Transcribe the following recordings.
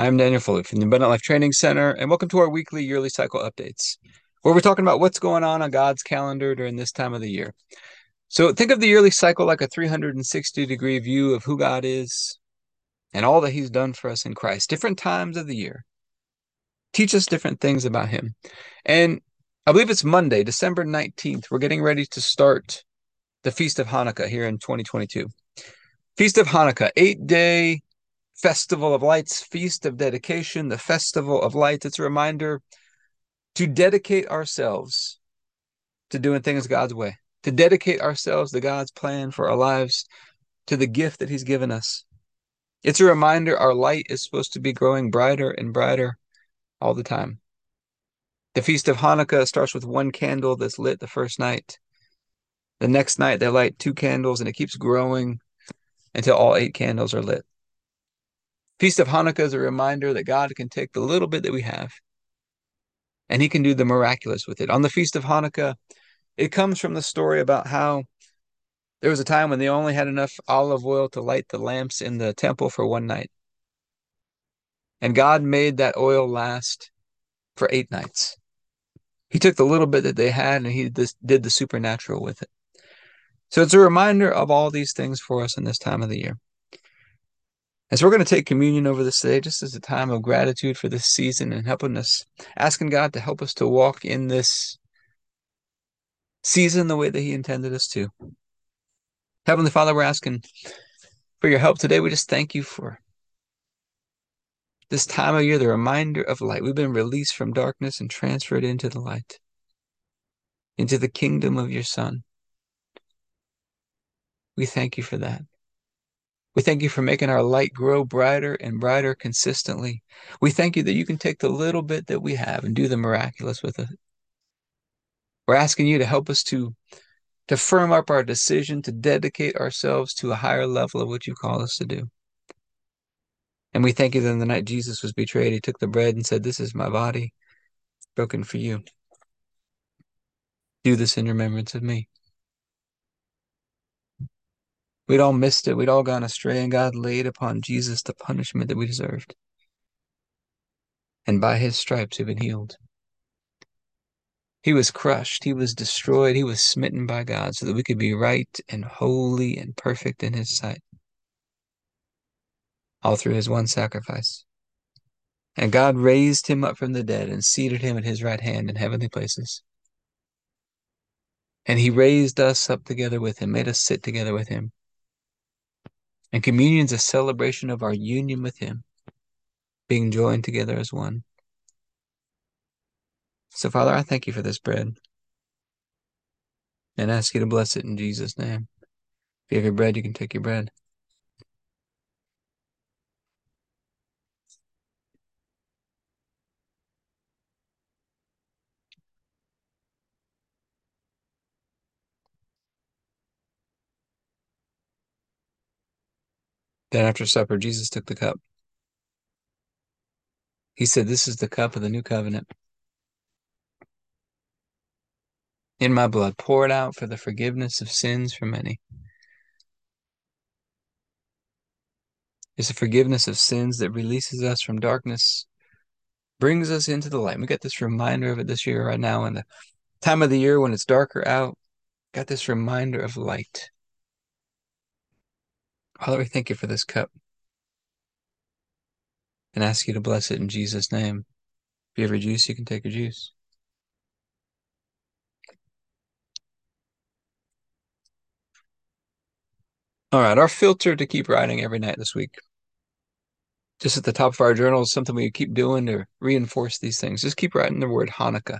I'm Daniel Foley from the Abundant Life Training Center, and welcome to our weekly yearly cycle updates, where we're talking about what's going on on God's calendar during this time of the year. So think of the yearly cycle like a 360 degree view of who God is and all that He's done for us in Christ, different times of the year. Teach us different things about Him. And I believe it's Monday, December 19th. We're getting ready to start the Feast of Hanukkah here in 2022. Feast of Hanukkah, eight day festival of lights, feast of dedication, the festival of lights. It's a reminder to dedicate ourselves to doing things God's way, to dedicate ourselves to God's plan for our lives, to the gift that He's given us. It's a reminder our light is supposed to be growing brighter and brighter all the time. The Feast of Hanukkah starts with one candle that's lit the first night. The next night, they light two candles, and it keeps growing until all eight candles are lit. Feast of Hanukkah is a reminder that God can take the little bit that we have and he can do the miraculous with it. On the Feast of Hanukkah, it comes from the story about how there was a time when they only had enough olive oil to light the lamps in the temple for one night. And God made that oil last for eight nights. He took the little bit that they had and he did the supernatural with it. So it's a reminder of all these things for us in this time of the year. As we're going to take communion over this day, just as a time of gratitude for this season and helping us, asking God to help us to walk in this season the way that He intended us to. Heavenly Father, we're asking for your help today. We just thank you for this time of year, the reminder of light. We've been released from darkness and transferred into the light, into the kingdom of your Son. We thank you for that. We thank you for making our light grow brighter and brighter consistently. We thank you that you can take the little bit that we have and do the miraculous with it. We're asking you to help us to, to firm up our decision to dedicate ourselves to a higher level of what you call us to do. And we thank you that in the night Jesus was betrayed, he took the bread and said, This is my body broken for you. Do this in remembrance of me. We'd all missed it. We'd all gone astray, and God laid upon Jesus the punishment that we deserved. And by his stripes we've been healed. He was crushed, he was destroyed, he was smitten by God so that we could be right and holy and perfect in his sight. All through his one sacrifice. And God raised him up from the dead and seated him at his right hand in heavenly places. And he raised us up together with him, made us sit together with him and communion is a celebration of our union with Him, being joined together as one. So, Father, I thank you for this bread and ask you to bless it in Jesus' name. If you have your bread, you can take your bread. Then after supper, Jesus took the cup. He said, This is the cup of the new covenant. In my blood, poured out for the forgiveness of sins for many. It's a forgiveness of sins that releases us from darkness, brings us into the light. We got this reminder of it this year right now in the time of the year when it's darker out. Got this reminder of light. Father, we thank you for this cup and ask you to bless it in Jesus' name. If you have your juice, you can take your juice. All right, our filter to keep writing every night this week. Just at the top of our journal is something we keep doing to reinforce these things. Just keep writing the word Hanukkah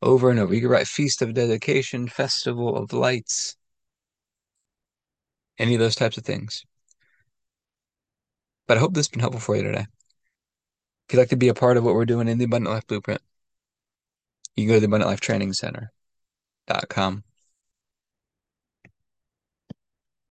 over and over. You can write Feast of Dedication, Festival of Lights, any of those types of things. But I hope this has been helpful for you today. If you'd like to be a part of what we're doing in the Abundant Life Blueprint, you can go to the Abundant Life Training Center.com.